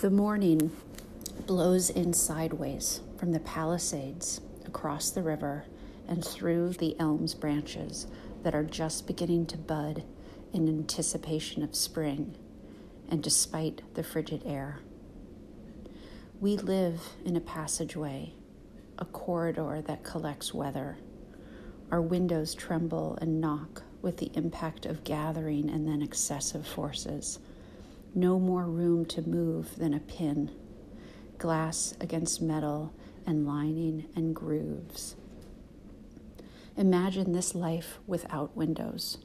The morning blows in sideways from the palisades across the river and through the elm's branches that are just beginning to bud in anticipation of spring and despite the frigid air. We live in a passageway, a corridor that collects weather. Our windows tremble and knock with the impact of gathering and then excessive forces. No more room to move than a pin, glass against metal and lining and grooves. Imagine this life without windows,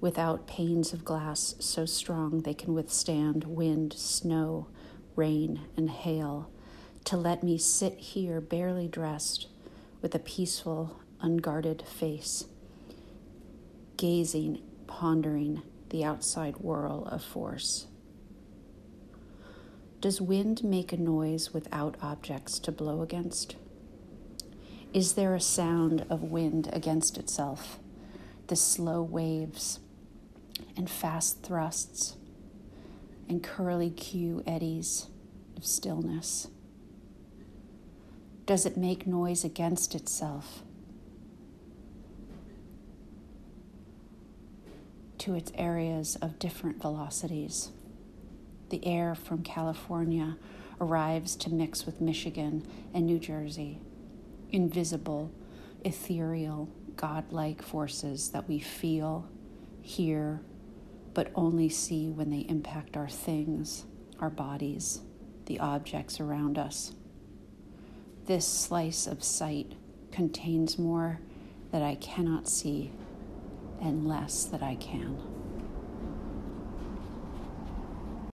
without panes of glass so strong they can withstand wind, snow, rain, and hail, to let me sit here barely dressed with a peaceful, unguarded face, gazing, pondering the outside whirl of force. Does wind make a noise without objects to blow against? Is there a sound of wind against itself, the slow waves and fast thrusts and curly Q eddies of stillness? Does it make noise against itself? To its areas of different velocities. The air from California arrives to mix with Michigan and New Jersey. Invisible, ethereal, godlike forces that we feel, hear, but only see when they impact our things, our bodies, the objects around us. This slice of sight contains more that I cannot see and less that I can.